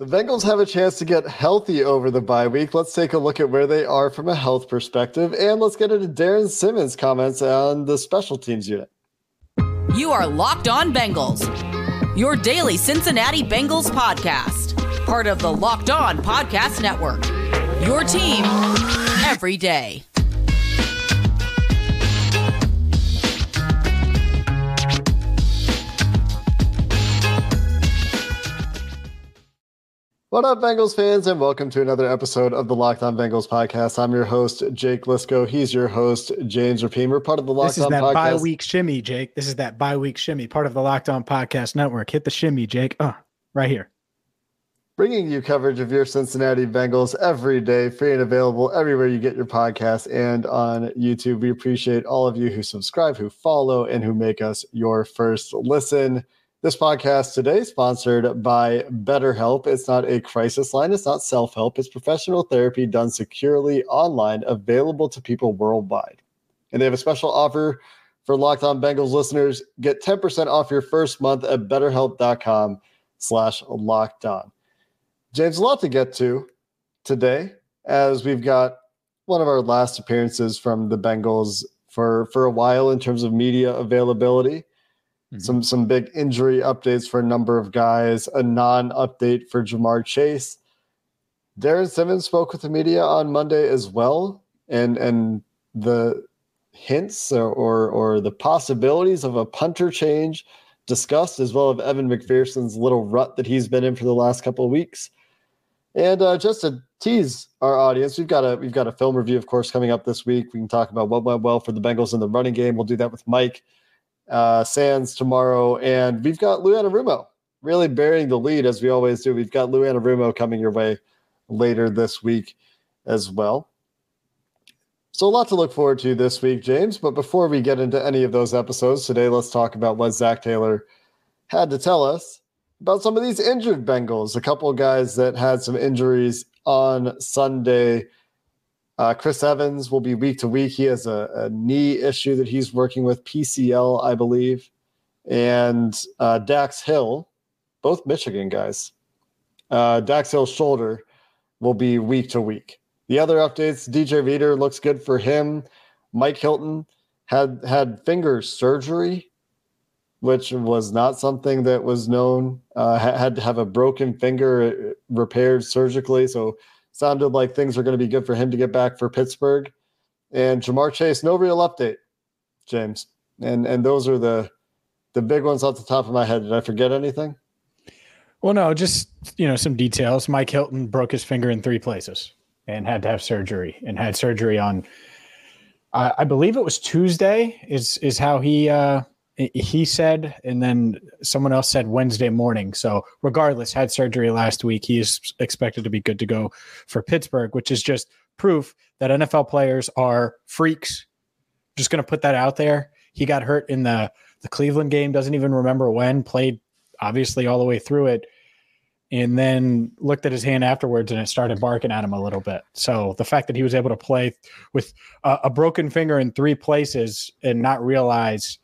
The Bengals have a chance to get healthy over the bye week. Let's take a look at where they are from a health perspective, and let's get into Darrin Simmons' comments on the special teams unit. You are Locked On Bengals, your daily Cincinnati Bengals podcast, part of the Locked On Podcast Network. Your team every day. What up, Bengals fans, and welcome to another episode of the Locked On Bengals podcast. I'm your host, Jake Liscow. He's your host, James Rapien. We're part of the Locked On podcast. This is that bye week shimmy, Jake. This is that bye week shimmy, part of the Locked On Podcast Network. Hit the shimmy, Jake. Oh, right here. Bringing you coverage of your Cincinnati Bengals every day, free and available everywhere you get your podcast and on YouTube. We appreciate all of you who subscribe, who follow, and who make us your first listen. This podcast today sponsored by BetterHelp. It's not a crisis line, it's not self-help, it's professional therapy done securely online, available to people worldwide. And they have a special offer for Locked On Bengals listeners. Get 10% off your first month at betterhelp.com slash locked on. James, a lot to get to today, as we've got one of our last appearances from the Bengals for, for a while in terms of media availability. Mm-hmm. Some some big injury updates for a number of guys, a non-update for Ja'Marr Chase. Darrin Simmons spoke with the media on Monday as well, and and the hints or or, or the possibilities of a punter change discussed, as well as Evan McPherson's little rut that he's been in for the last couple of weeks. And uh, just to tease our audience, we've got a we've got a film review, of course, coming up this week. We can talk about what went well for the Bengals in the running game. We'll do that with Mike uh, Sands tomorrow, and we've got Lou Anarumo really bearing the lead as we always do. We've got Lou Anarumo coming your way later this week as well. So a lot to look forward to this week, James. But before we get into any of those episodes today, let's talk about what Zac Taylor had to tell us about some of these injured Bengals. A couple guys that had some injuries on Sunday. Uh, Chris Evans will be week to week. He has a, a, knee issue that he's working with, PCL, I believe. And uh, Dax Hill, both Michigan guys. Uh, Dax Hill's shoulder will be week to week. The other updates DJ Reader looks good for him. Mike Hilton had had finger surgery, which was not something that was known. Uh, had to have a broken finger repaired surgically. So sounded like things are going to be good for him to get back for Pittsburgh. And Ja'Marr Chase, no real update, James. And and those are the the big ones off the top of my head. Did I forget anything? Well, no, just you know some details. Mike Hilton broke his finger in three places and had to have surgery, and had surgery on. I believe it was Tuesday. Is is how he uh, he said, and then someone else said Wednesday morning. So, regardless, had surgery last week. He is expected to be good to go for Pittsburgh, which is just proof that NFL players are freaks. Just going to put that out there. He got hurt in the the Cleveland game. Doesn't even remember when. Played obviously all the way through it, and then looked at his hand afterwards, and it started barking at him a little bit. So the fact that he was able to play with a, a broken finger in three places and not realize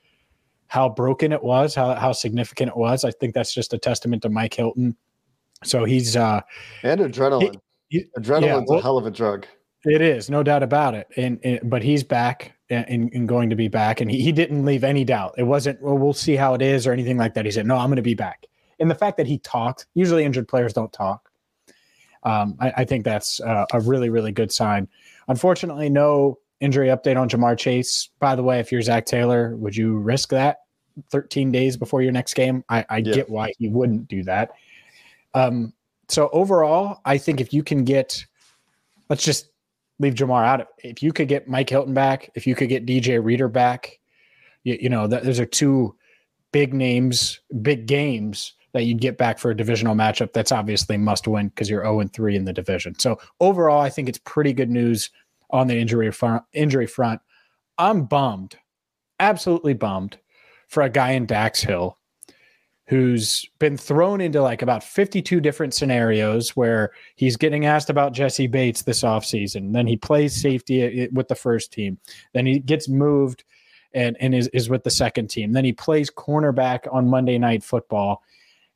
how broken it was, how how significant it was. I think that's just a testament to Mike Hilton. So he's uh and adrenaline. He, he, Adrenaline's yeah, well, a hell of a drug. It is, no doubt about it. And, and but he's back and, and, going to be back, and he, he didn't leave any doubt. It wasn't well, we'll see how it is or anything like that. He said, "No, I'm going to be back." And the fact that he talked, usually injured players don't talk. Um, I, I, think that's uh, a really, really good sign. Unfortunately, no injury update on Ja'Marr Chase. By the way, if you're Zac Taylor, would you risk that 13 days before your next game? I, I yeah. get why he wouldn't do that. Um, so overall, I think if you can get, let's just leave Ja'Marr out of If you could get Mike Hilton back, if you could get DJ Reader back, you, you know, that, those are two big names, big games that you'd get back for a divisional matchup. That's obviously must win because you're 0 3 in the division. So overall, I think it's pretty good news on the injury front. Injury front, I'm bummed, absolutely bummed, for a guy in Dax Hill who's been thrown into like about 52 different scenarios where he's getting asked about Jessie Bates this offseason. Then he plays safety uh, with the first team. Then he gets moved and, and is, is with the second team. Then he plays cornerback on Monday Night Football.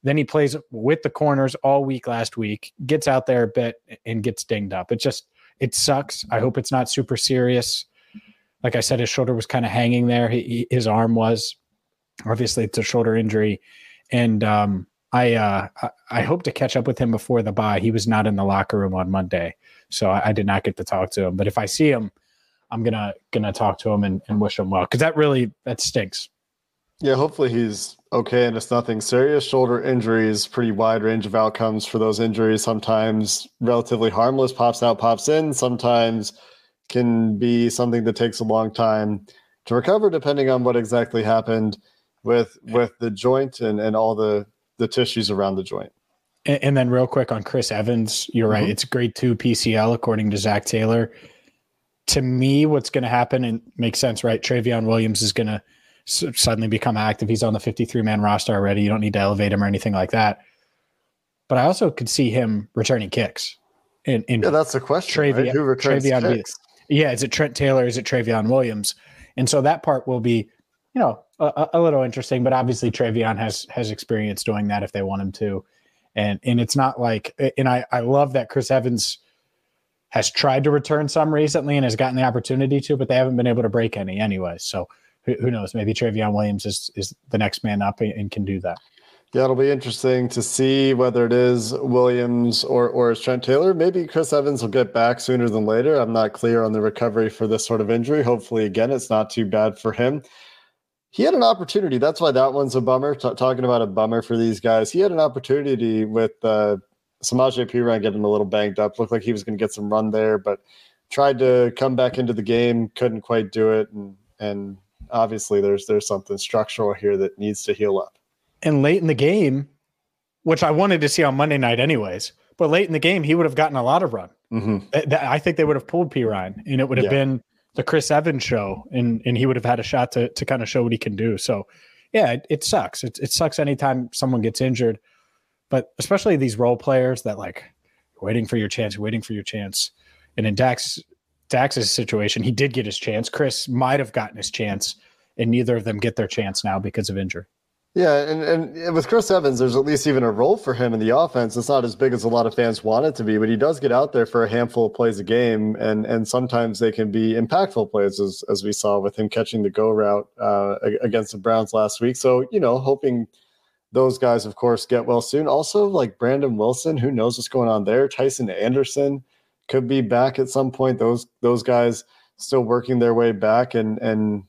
Then he plays with the corners all week last week, gets out there a bit and gets dinged up. It just, it sucks. I hope it's not super serious. Like I said, his shoulder was kind of hanging there. He, his arm was. Obviously, it's a shoulder injury and um, I uh, I hope to catch up with him before the bye. He was not in the locker room on Monday, so I, I did not get to talk to him. But if I see him, I'm gonna gonna talk to him and, and wish him well because that really that stinks. Yeah, hopefully he's okay and it's nothing serious. Shoulder injuries, pretty wide range of outcomes for those injuries. Sometimes relatively harmless, pops out, pops in. Sometimes can be something that takes a long time to recover, depending on what exactly happened with with the joint and and all the the tissues around the joint. And, and then real quick on Chris Evans, you're mm-hmm. right. It's grade two PCL according to Zac Taylor. To me, what's going to happen and makes sense, right? Trayveon Williams is going to suddenly become active. He's on the 53 man roster already. You don't need to elevate him or anything like that. But I also could see him returning kicks. In, in yeah, that's the question. Trayveon, right? Who returns Trayveon kicks? Yeah, is it Trent Taylor? Is it Trayveon Williams? And so that part will be, you know, a, a, little interesting, but obviously Trayveon has has experience doing that if they want him to, and and it's not like and I I love that Chris Evans has tried to return some recently and has gotten the opportunity to, but they haven't been able to break any anyway. So who, knows? Maybe Trayveon Williams is is the next man up and, can do that. Yeah, it'll be interesting to see whether it is Williams or or is Trent Taylor. Maybe Chris Evans will get back sooner than later. I'm not clear on the recovery for this sort of injury. Hopefully, again, it's not too bad for him he had an opportunity. That's why that one's a bummer. T- talking about a bummer for these guys, he had an opportunity with uh, Samaje Perine getting a little banged up. Looked like he was going to get some run there, but tried to come back into the game, couldn't quite do it, and and obviously there's there's something structural here that needs to heal up. And late in the game, which I wanted to see on Monday night, anyways, but late in the game he would have gotten a lot of run. Mm-hmm. I think they would have pulled Perine, and it would have yeah. been the Chris Evans show, and and he would have had a shot to to kind of show what he can do. So, yeah, it, it sucks. It, it sucks anytime someone gets injured, but especially these role players that like waiting for your chance, waiting for your chance. And in Dax Dax's situation, he did get his chance. Chris might have gotten his chance, and neither of them get their chance now because of injury. Yeah, and, and with Chris Evans, there's at least even a role for him in the offense. It's not as big as a lot of fans want it to be, but he does get out there for a handful of plays a game, and and sometimes they can be impactful plays, as as we saw with him catching the go route uh, against the Browns last week. So you know, hoping those guys, of course, get well soon. Also, like Brandon Wilson, who knows what's going on there? Tycen Anderson could be back at some point. Those those guys still working their way back, and and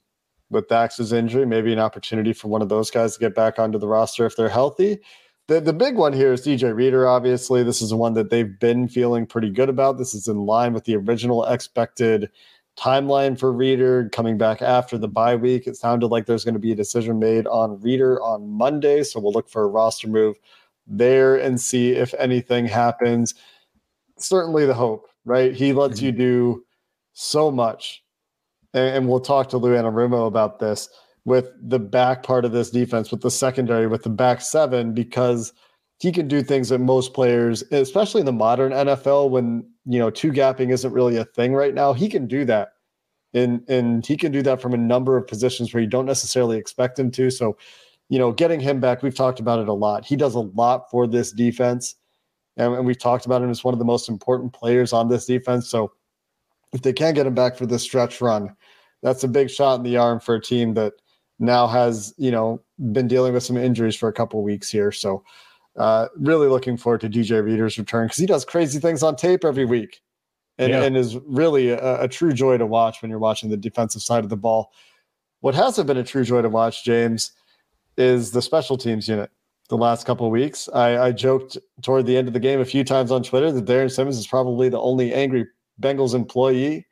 with Dax's injury, maybe an opportunity for one of those guys to get back onto the roster if they're healthy. The, the big one here is DJ Reader, obviously. This is one that they've been feeling pretty good about. This is in line with the original expected timeline for Reader coming back after the bye week. It sounded like there's going to be a decision made on Reader on Monday. So we'll look for a roster move there and see if anything happens. Certainly the hope, right? He lets mm-hmm. you do so much and, and we'll talk to Lou Anarumo about this with the back part of this defense, with the secondary, with the back seven, because he can do things that most players, especially in the modern NFL, when you know two gapping isn't really a thing right now, he can do that. And and he can do that from a number of positions where you don't necessarily expect him to. So, you know, getting him back, we've talked about it a lot. He does a lot for this defense. And, and we've talked about him as one of the most important players on this defense. So if they can't get him back for this stretch run, that's a big shot in the arm for a team that now has you know been dealing with some injuries for a couple weeks here. So uh, really looking forward to DJ Reader's return because he does crazy things on tape every week, and, yeah. and is really a, a, true joy to watch when you're watching the defensive side of the ball. What hasn't been a true joy to watch, James, is the special teams unit. The last couple of weeks, I, I joked toward the end of the game a few times on Twitter that Darrin Simmons is probably the only angry Bengals employee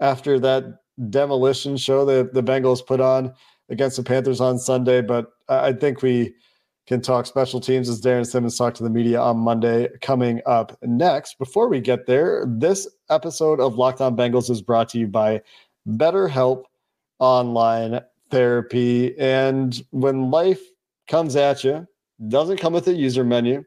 after that demolition show that the Bengals put on against the Panthers on Sunday. But I think we can talk special teams as Darrin Simmons talked to the media on Monday coming up next. Before we get there, this episode of Locked On Bengals is brought to you by BetterHelp Online Therapy. And when life comes at you, doesn't come with a user menu,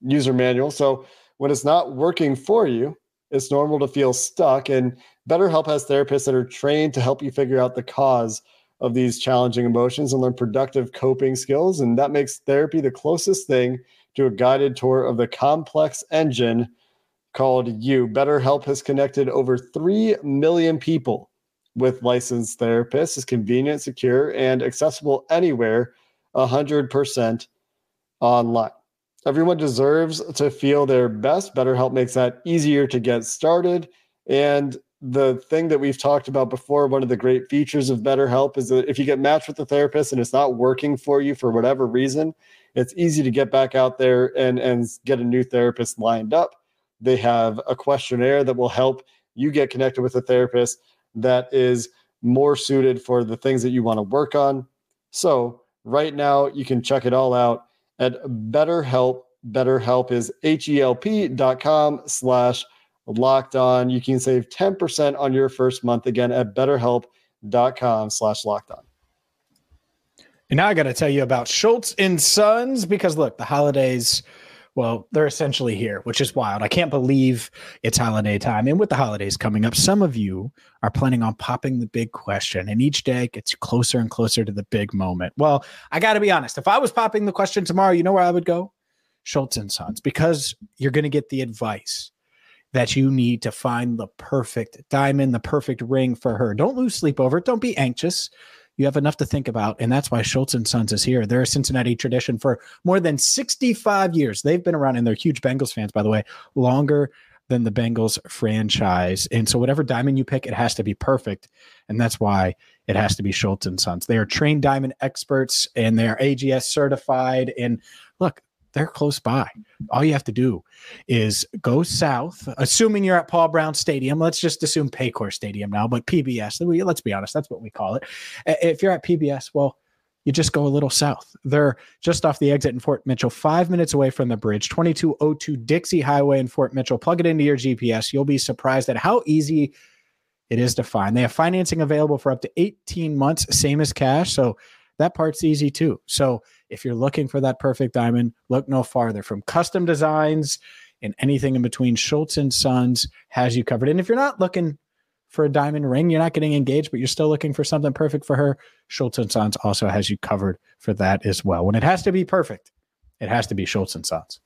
user manual. So when it's not working for you, it's normal to feel stuck. And BetterHelp has therapists that are trained to help you figure out the cause of these challenging emotions and learn productive coping skills. And that makes therapy the closest thing to a guided tour of the complex engine called you. BetterHelp has connected over 3 million people with licensed therapists. It's convenient, secure, and accessible anywhere, 100% online. Everyone deserves to feel their best. BetterHelp makes that easier to get started. And the thing that we've talked about before, one of the great features of BetterHelp is that if you get matched with a therapist and it's not working for you for whatever reason, it's easy to get back out there and, and get a new therapist lined up. They have a questionnaire that will help you get connected with a therapist that is more suited for the things that you want to work on. So, right now, you can check it all out at BetterHelp. BetterHelp is H-E-L-P dot com slash locked on. You can save 10% on your first month again at betterhelp.com slash locked on. And now I got to tell you about Schultz and Sons because look, the holidays, well, they're essentially here, which is wild. I can't believe it's holiday time. And with the holidays coming up, some of you are planning on popping the big question, and each day gets closer and closer to the big moment. Well, I got to be honest. If I was popping the question tomorrow, you know where I would go? Schultz and Sons, because you're going to get the advice that you need to find the perfect diamond, the perfect ring for her. Don't lose sleep over it. Don't be anxious. You have enough to think about, and that's why Schultz and Sons is here. They're a Cincinnati tradition for more than 65 years. They've been around, and they're huge Bengals fans, by the way, longer than the Bengals franchise. And so, whatever diamond you pick, it has to be perfect, and that's why it has to be Schultz and Sons. They are trained diamond experts, and they are AGS certified. And look, they're close by. All you have to do is go south, assuming you're at Paul Brown Stadium. Let's just assume Paycor Stadium now, but PBS. Let's be honest, that's what we call it. If you're at PBS, well, you just go a little south. They're just off the exit in Fort Mitchell, five minutes away from the bridge, 2202 Dixie Highway in Fort Mitchell. Plug it into your GPS. You'll be surprised at how easy it is to find. They have financing available for up to 18 months, same as cash. So that part's easy too. So if you're looking for that perfect diamond, look no farther. From custom designs and anything in between, Schultz and Sons has you covered. And if you're not looking for a diamond ring, you're not getting engaged, but you're still looking for something perfect for her, Schultz and Sons also has you covered for that as well. When it has to be perfect, it has to be Schultz and Sons.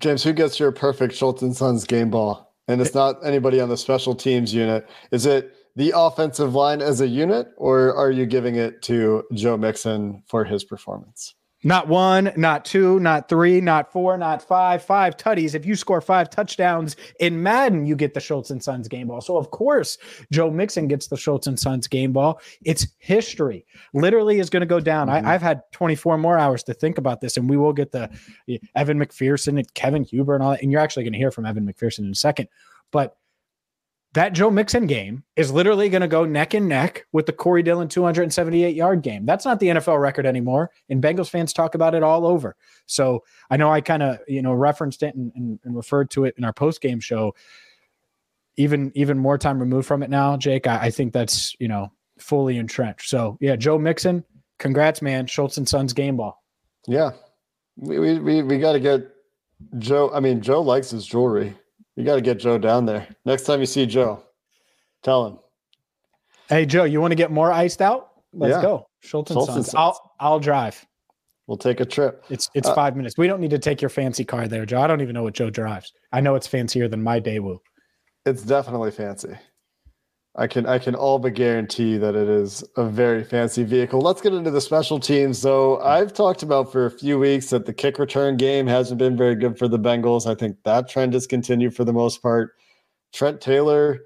James, who gets your perfect Schultz and Sons game ball? And it's not anybody on the special teams unit. Is it the offensive line as a unit, or are you giving it to Joe Mixon for his performance? Not one, not two, not three, not four, not five, five tutties. If you score five touchdowns in Madden, you get the Schultz and Sons game ball. So, of course, Joe Mixon gets the Schultz and Sons game ball. It's history. Literally is going to go down. Mm-hmm. I, have had 24 more hours to think about this, and we will get the Evan McPherson and Kevin Huber and all that. And you're actually going to hear from Evan McPherson in a second. But that Joe Mixon game is literally going to go neck and neck with the Corey Dillon 278 yard game. That's not the NFL record anymore. And Bengals fans talk about it all over. So I know I kind of, you know, referenced it and, and, and, referred to it in our post game show. Even, even more time removed from it now, Jake, I, I think that's, you know, fully entrenched. So yeah, Joe Mixon, congrats, man. Schultz and Sons game ball. Yeah. We, we, we, we got to get Joe. I mean, Joe likes his jewelry. You got to get Joe down there. Next time you see Joe, tell him. Hey Joe, you want to get more iced out? Let's yeah. go. Schultz and Sons. Sons. I'll I'll drive. We'll take a trip. It's it's uh, five minutes. We don't need to take your fancy car there, Joe. I don't even know what Joe drives. I know it's fancier than my Daewoo. It's definitely fancy. I can I can all but guarantee that it is a very fancy vehicle. Let's get into the special teams. So I've talked about for a few weeks that the kick return game hasn't been very good for the Bengals. I think that trend has continued for the most part. Trent Taylor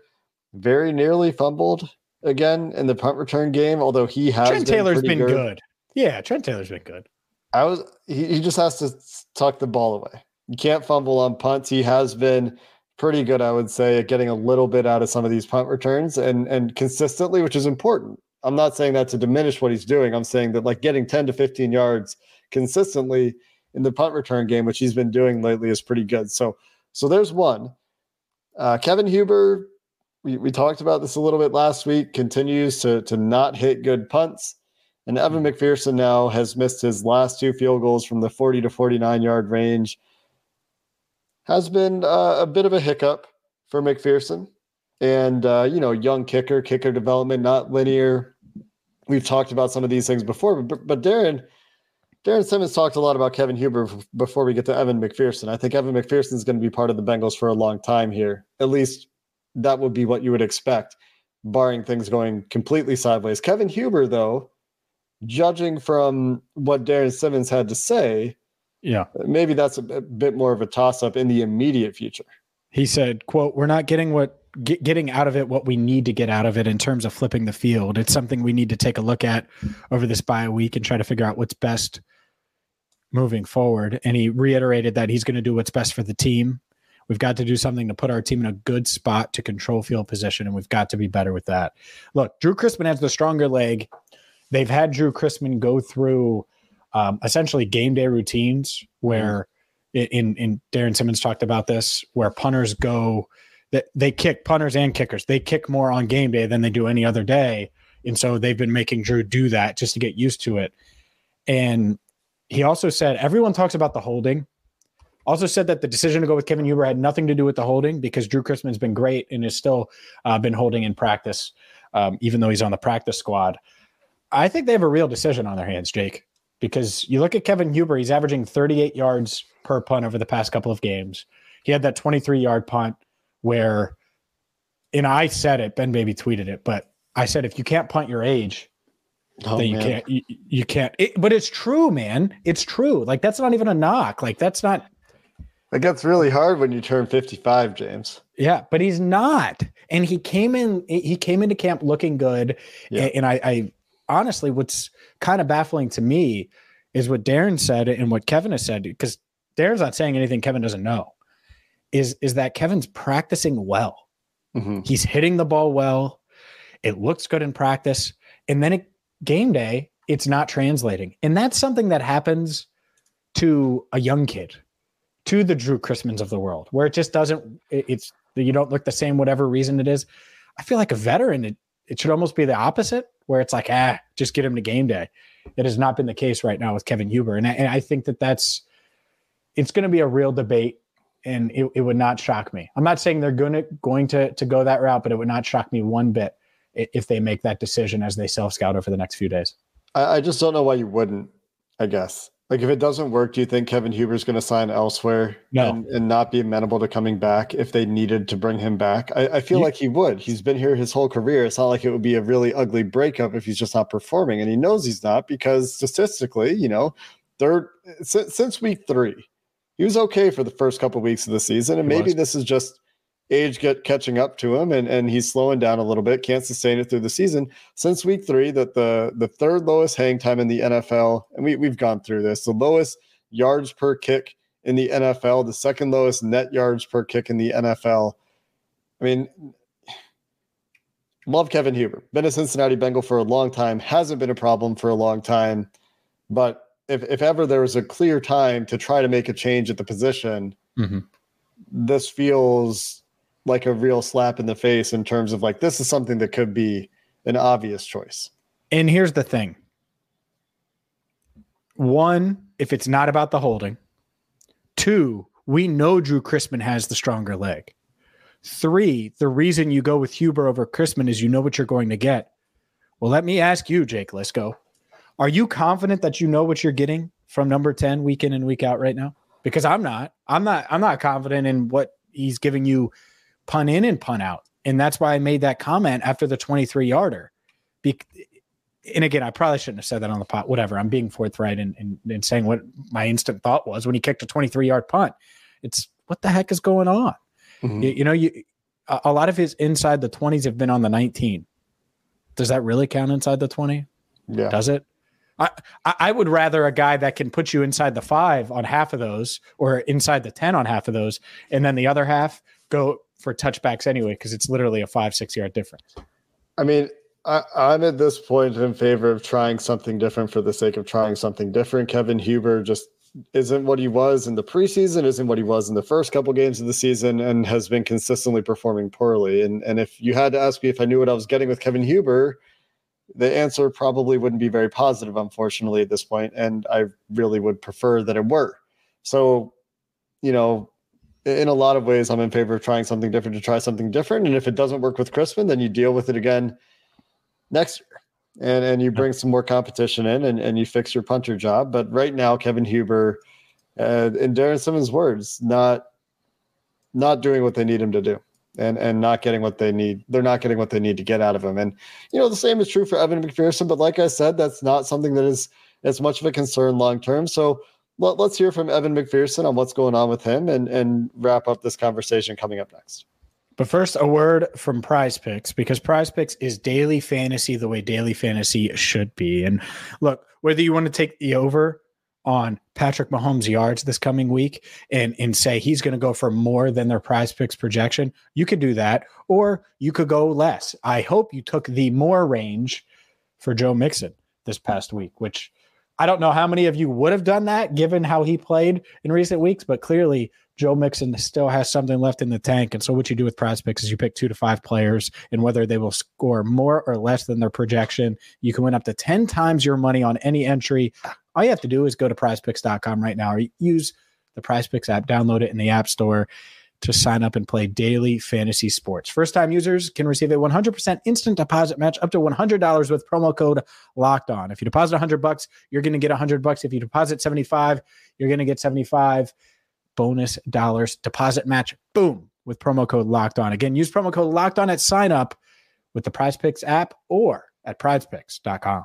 very nearly fumbled again in the punt return game, although he has Trent been Taylor's been good. good. Yeah, Trent Taylor's been good. I was he, he just has to tuck the ball away. You can't fumble on punts. He has been pretty good, I would say, at getting a little bit out of some of these punt returns and and consistently, which is important. I'm not saying that to diminish what he's doing. I'm saying that like getting 10 to 15 yards consistently in the punt return game, which he's been doing lately, is pretty good. So, so there's one. Uh, Kevin Huber, we, we talked about this a little bit last week, continues to, to not hit good punts. And Evan McPherson now has missed his last two field goals from the 40 to 49 yard range. Has been uh, a bit of a hiccup for McPherson. And, uh, you know, young kicker, kicker development, not linear. We've talked about some of these things before, but, but Darren, Darrin Simmons talked a lot about Kevin Huber before we get to Evan McPherson. I think Evan McPherson is going to be part of the Bengals for a long time here. At least that would be what you would expect, barring things going completely sideways. Kevin Huber, though, judging from what Darrin Simmons had to say, yeah, uh, maybe that's a bit more of a toss up in the immediate future. He said, "quote We're not getting what get, getting out of it what we need to get out of it in terms of flipping the field. It's something we need to take a look at over this bye week and try to figure out what's best moving forward." And he reiterated that he's going to do what's best for the team. We've got to do something to put our team in a good spot to control field position, and we've got to be better with that. Look, Drue Chrisman has the stronger leg they've had Drue Chrisman go through um, essentially game day routines where mm-hmm. in in Darrin Simmons talked about this where punters go that they kick punters and kickers. They kick more on game day than they do any other day. And so they've been making Drue do that just to get used to it. And he also said everyone talks about the holding. Also said that the decision to go with Kevin Huber had nothing to do with the holding because Drue Chrisman's been great and has still uh, been holding in practice um, even though he's on the practice squad. I think they have a real decision on their hands, Jake, because you look at Kevin Huber, he's averaging 38 yards per punt over the past couple of games. He had that 23 yard punt where, and I said it, Ben Baby tweeted it, but I said, if you can't punt your age, oh, then you man. can't, you, you can't, it, but it's true, man. It's true. Like, that's not even a knock. Like, that's not, it gets really hard when you turn 55, James. Yeah, but he's not. And he came in, he came into camp looking good. Yeah. And, and I, I, honestly, what's kind of baffling to me is what Darrin said and what Kevin has said, because Darrin's not saying anything Kevin doesn't know. Is is that Kevin's practicing well? Mm-hmm. He's hitting the ball well. It looks good in practice, and then at game day, it's not translating, and that's something that happens to a young kid, to the Drue Chrismans of the world, where it just doesn't. It's you don't look the same, whatever reason it is. I feel like a veteran, it, it should almost be the opposite where it's like, ah, just get him to game day. It has not been the case right now with Kevin Huber. And I, and I think that that's, it's going to be a real debate and it, it would not shock me. I'm not saying they're going to, going to, to go that route, but it would not shock me one bit if they make that decision as they self scout over the next few days. I, I just don't know why you wouldn't, I guess. Like if it doesn't work, do you think Kevin Huber's going to sign elsewhere no. and, and, not be amenable to coming back if they needed to bring him back? I, I feel like he would. He's been here his whole career. It's not like it would be a really ugly breakup if he's just not performing, and he knows he's not because statistically, you know, third since, since week three, he was okay for the first couple of weeks of the season, and he maybe was. this is just age get catching up to him and, and he's slowing down a little bit, can't sustain it through the season. Since week three, that the the third lowest hang time in the NFL, and we, we've gone through this, the lowest yards per kick in the NFL, the second lowest net yards per kick in the NFL. I mean, love Kevin Huber. Been a Cincinnati Bengal for a long time, hasn't been a problem for a long time. But if, if ever there was a clear time to try to make a change at the position, mm-hmm. this feels like a real slap in the face in terms of like this is something that could be an obvious choice. And here's the thing. One, if it's not about the holding. Two, we know Drue Chrisman has the stronger leg. Three, the reason you go with Huber over Chrisman is you know what you're going to get. Well, let me ask you, Jake Liscow. Are you confident that you know what you're getting from number 10 week in and week out right now? Because I'm not. I'm not I'm not confident in what he's giving you punt in and punt out. And that's why I made that comment after the 23 yarder. Be- and again, I probably shouldn't have said that on the pot. Whatever. I'm being forthright and in, in, in, saying what my instant thought was when he kicked a 23 yard punt. It's what the heck is going on? Mm-hmm. You, you, know, you a, a lot of his inside the 20s have been on the 19. Does that really count inside the 20? Yeah. Does it? I, I would rather a guy that can put you inside the five on half of those or inside the 10 on half of those. And then the other half go for touchbacks anyway, because it's literally a five, six yard difference. I mean, I, I'm at this point in favor of trying something different for the sake of trying something different. Kevin Huber just isn't what he was in the preseason, isn't what he was in the first couple games of the season, and has been consistently performing poorly. And and if you had to ask me if I knew what I was getting with Kevin Huber, the answer probably wouldn't be very positive, unfortunately, at this point. And I really would prefer that it were. So, you know, in a lot of ways, I'm in favor of trying something different to try something different. And if it doesn't work with Chrisman, then you deal with it again next year. And and you bring some more competition in and, and you fix your punter job. But right now, Kevin Huber, uh, in Darrin Simmons' words, not not doing what they need him to do and and not getting what they need. They're not getting what they need to get out of him. And you know, the same is true for Evan McPherson. But like I said, that's not something that is as much of a concern long term. So let, us hear from Evan McPherson on what's going on with him and and wrap up this conversation coming up next. But first, a word from Prize Picks because Prize Picks is daily fantasy the way daily fantasy should be. And look, whether you want to take the over on Patrick Mahomes' yards this coming week and and say he's going to go for more than their Prize Picks projection, you could do that, or you could go less. I hope you took the more range for Joe Mixon this past week, which I don't know how many of you would have done that given how he played in recent weeks, but clearly Joe Mixon still has something left in the tank. And so what you do with prize picks is you pick two to five players and whether they will score more or less than their projection, you can win up to 10 times your money on any entry. All you have to do is go to prizepicks.com right now or use the prize picks app, download it in the app store to sign up and play daily fantasy sports. First time users can receive a 100% instant deposit match up to $100 with promo code locked on. If you deposit 100 bucks, you're going to get 100 bucks. If you deposit 75, you're going to get 75 bonus dollars deposit match. Boom, with promo code locked on. Again, use promo code locked on at sign up with the Prize Picks app or at prizepicks.com.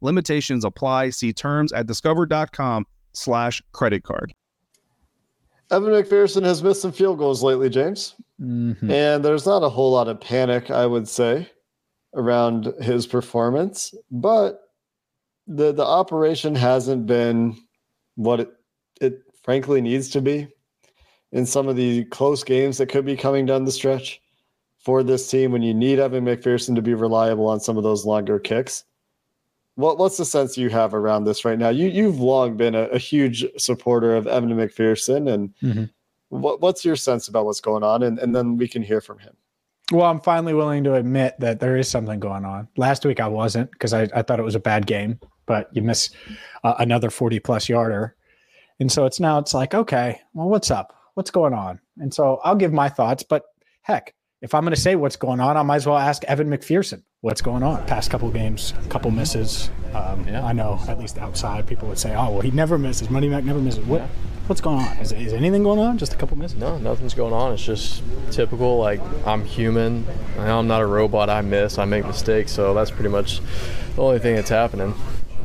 Limitations apply. See terms at discover.com slash credit card. Evan McPherson has missed some field goals lately, James. Mm-hmm. And there's not a whole lot of panic, I would say, around his performance. But the the operation hasn't been what it, it frankly needs to be in some of the close games that could be coming down the stretch for this team when you need Evan McPherson to be reliable on some of those longer kicks. What what's the sense you have around this right now? You you've long been a, a huge supporter of Evan McPherson, and mm-hmm. what what's your sense about what's going on? And and then we can hear from him. Well, I'm finally willing to admit that there is something going on. Last week I wasn't because I, I thought it was a bad game, but you miss uh, another 40 plus yarder. And so it's now it's like, okay, well, what's up? What's going on? And so I'll give my thoughts, but heck, if I'm going to say what's going on, I might as well ask Evan McPherson what's going on. Past couple games, couple misses. Um, yeah. I know, at least outside, people would say, "Oh, well, he never misses. Money Mac never misses." What? Yeah. What's going on? Is, is anything going on? Just a couple misses? No, nothing's going on. It's just typical. Like I'm human. I'm not a robot. I miss. I make mistakes. So that's pretty much the only thing that's happening.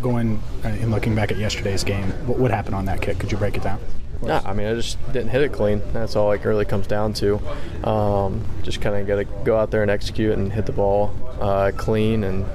Going uh, and looking back at yesterday's game, what, what happened on that kick? Could you break it down? No, I mean I just didn't hit it clean. That's all it really comes down to. Um, just kind of got to go out there and execute and hit the ball uh, clean and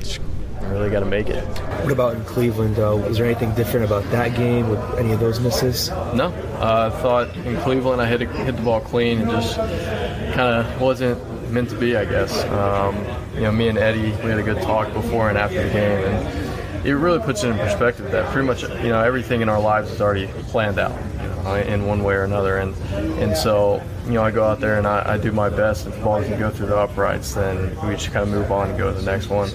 just really got to make it. What about in Cleveland? Uh, was there anything different about that game with any of those misses? No, uh, I thought in Cleveland I hit it, hit the ball clean and just kind of wasn't meant to be. I guess um, you know me and Eddie we had a good talk before and after the game and it really puts it in perspective that pretty much you know everything in our lives is already planned out you know, in one way or another and and so you know I go out there and I, I do my best if the ball doesn't go through the uprights then we just kind of move on and go to the next one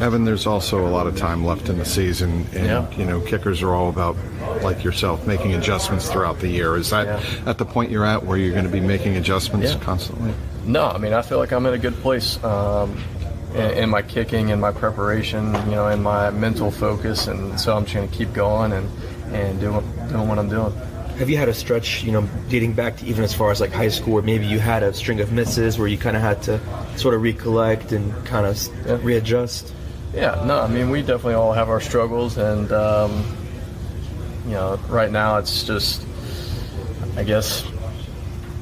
Evan there's also a lot of time left in the season and yeah. you know kickers are all about like yourself making adjustments throughout the year is that yeah. at the point you're at where you're going to be making adjustments yeah. constantly no I mean I feel like I'm in a good place um, in, in, my kicking and my preparation, you know, and my mental focus. And so I'm just going to keep going and, and doing, doing what I'm doing. Have you had a stretch, you know, dating back to even as far as like high school, where maybe you had a string of misses where you kind of had to sort of recollect and kind of yeah. readjust? Yeah, no, I mean we definitely all have our struggles, and um, you know, right now it's just, I guess,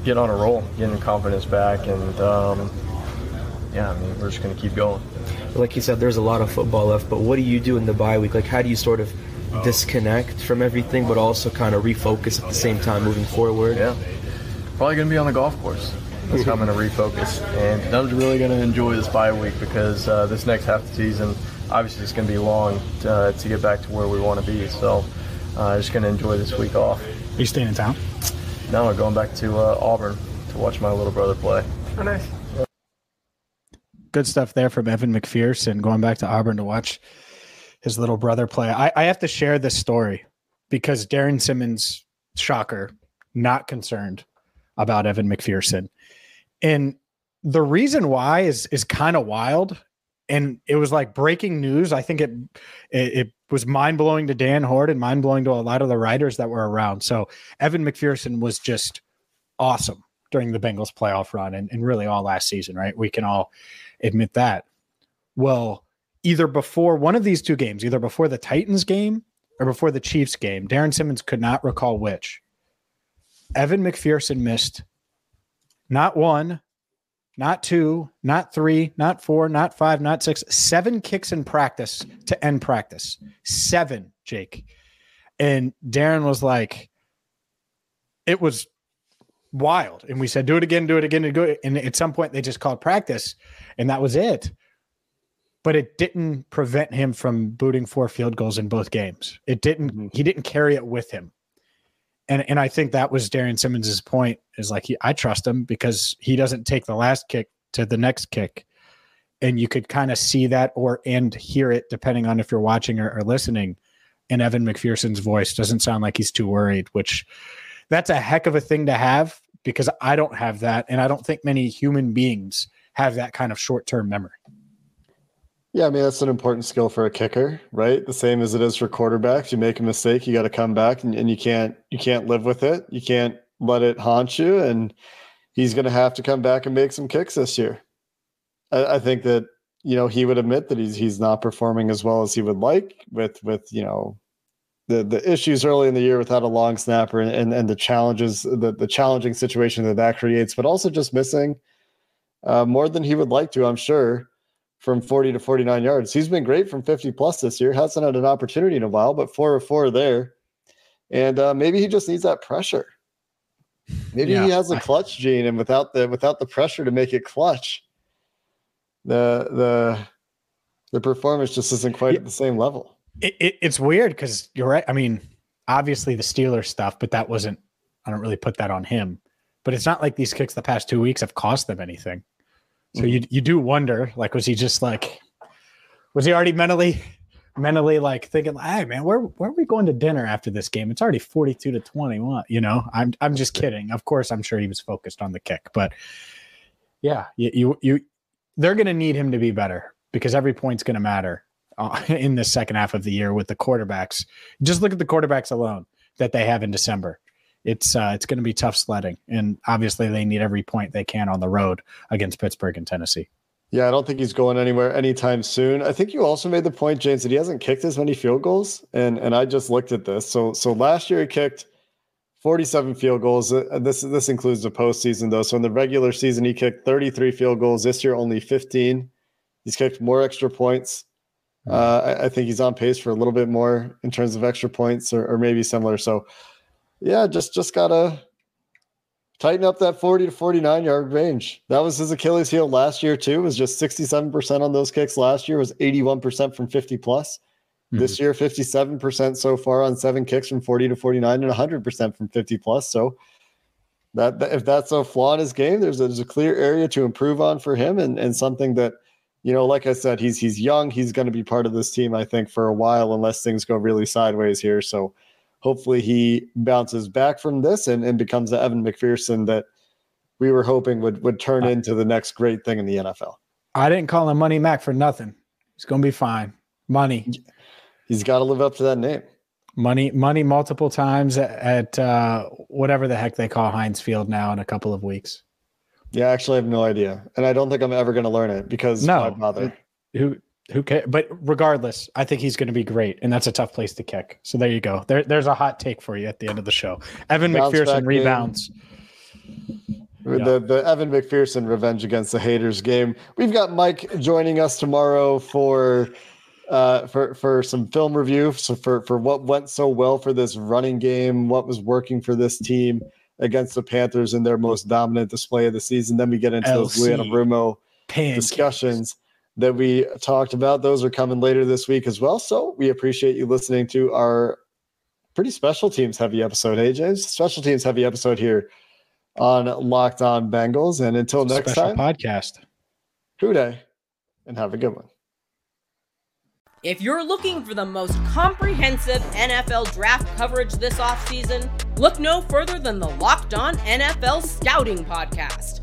get on a roll, getting confidence back, and um, yeah, I mean we're just gonna keep going. Like you said, there's a lot of football left, but what do you do in the bye week? Like, how do you sort of disconnect from everything, but also kind of refocus at the same time moving forward? Yeah, probably gonna be on the golf course. That's how I'm gonna refocus, and I'm really gonna enjoy this bye week because uh, this next half of the season, obviously, it's gonna be long to, uh, to get back to where we want to be. So, uh, I'm just gonna enjoy this week off. Are you staying in town? No, I'm going back to uh, Auburn to watch my little brother play. Oh, nice. Good stuff there from Evan McPherson going back to Auburn to watch his little brother play. I, I have to share this story because Darrin Simmons, shocker, not concerned about Evan McPherson. And the reason why is is kind of wild. And it was like breaking news. I think it it, it was mind blowing to Dan Hoard and mind blowing to a lot of the writers that were around. So Evan McPherson was just awesome during the Bengals playoff run and, and really all last season, right? We can all admit that. Well, either before one of these two games, either before the Titans game or before the Chiefs game, Darrin Simmons could not recall which. Evan McPherson missed not one, not two, not three, not four, not five, not six, seven kicks in practice to end practice. Seven, Jake. And Darrin was like, it was wild. And we said, do it again, do it again, and go. And at some point, they just called practice, and that was it. But it didn't prevent him from booting four field goals in both games. It didn't. Mm-hmm. He didn't carry it with him and and I think that was Darrin Simmons's point is like he, I trust him because he doesn't take the last kick to the next kick, and you could kind of see that or and hear it depending on if you're watching or, or listening. And Evan McPherson's voice doesn't sound like he's too worried, which that's a heck of a thing to have because I don't have that, and I don't think many human beings have that kind of short term memory. Yeah, I mean that's an important skill for a kicker, right? The same as it is for quarterbacks. You make a mistake, you got to come back, and, and you can't you can't live with it. You can't let it haunt you. And he's going to have to come back and make some kicks this year. I, I, think that you know he would admit that he's he's not performing as well as he would like with with you know the the issues early in the year without a long snapper and and, and the challenges the the challenging situation that that creates, but also just missing uh, more than he would like to. I'm sure from 40 to 49 yards. He's been great from 50 plus this year. Hasn't had an opportunity in a while, but four or four there. And uh, maybe he just needs that pressure. Maybe yeah. he has a clutch gene, and without the without the pressure to make it clutch, the the the performance just isn't quite at the same level. It, it, it's weird because you're right. I mean, obviously the Steelers stuff, but that wasn't. I don't really put that on him. But it's not like these kicks the past two weeks have cost them anything. So you you do wonder, like, was he just like, was he already mentally, mentally like thinking, hey man, where where are we going to dinner after this game? It's already forty two to twenty one. You know, I'm I'm just kidding. Of course, I'm sure he was focused on the kick, but yeah, you you, you they're going to need him to be better because every point's going to matter uh, in the second half of the year with the quarterbacks. Just look at the quarterbacks alone that they have in December it's uh, it's going to be tough sledding, and obviously they need every point they can on the road against Pittsburgh and Tennessee. Yeah, I don't think he's going anywhere anytime soon. I think you also made the point, James, that he hasn't kicked as many field goals, and and I just looked at this. So so last year he kicked 47 field goals. Uh, this this includes the postseason though. So in the regular season he kicked 33 field goals. This year only 15. He's kicked more extra points. Hmm. Uh, I, I, think he's on pace for a little bit more in terms of extra points, or, or maybe similar. So yeah, just just gotta tighten up that 40 to 49 yard range. That was his Achilles heel last year too. It was just 67% on those kicks last year was 81% from 50 plus. Mm-hmm. This year 57% so far on seven kicks from 40 to 49 and 100% from 50 plus. So that, that if that's a flaw in his game, there's a, there's a clear area to improve on for him and and something that you know, like I said, he's he's young. He's going to be part of this team, I think, for a while, unless things go really sideways here. So hopefully he bounces back from this and, and becomes the Evan McPherson that we were hoping would would turn into the next great thing in the NFL. I didn't call him Money Mac for nothing. He's gonna be fine. Money. He's got to live up to that name. Money, money, multiple times at, at uh, whatever the heck they call Heinz Field now in a couple of weeks. Yeah, actually, I have no idea, and I don't think I'm ever going to learn it because no. Who who cares? But regardless, I think he's going to be great, and that's a tough place to kick. So there you go. There, there's a hot take for you at the end of the show. Evan Bounce McPherson back rebounds. The the Evan McPherson revenge against the haters game. We've got Mike joining us tomorrow for uh for for some film review. So for for what went so well for this running game, what was working for this team against the Panthers in their most dominant display of the season. Then we get into those LC. Rumo Pancakes. discussions that we talked about. Those are coming later this week as well. So we appreciate you listening to our pretty special teams heavy episode. Hey, James, special teams heavy episode here on Locked On Bengals. And until next Special time, podcast. Hoo day and have a good one. If you're looking for the most comprehensive NFL draft coverage this offseason, look no further than the Locked On NFL Scouting Podcast.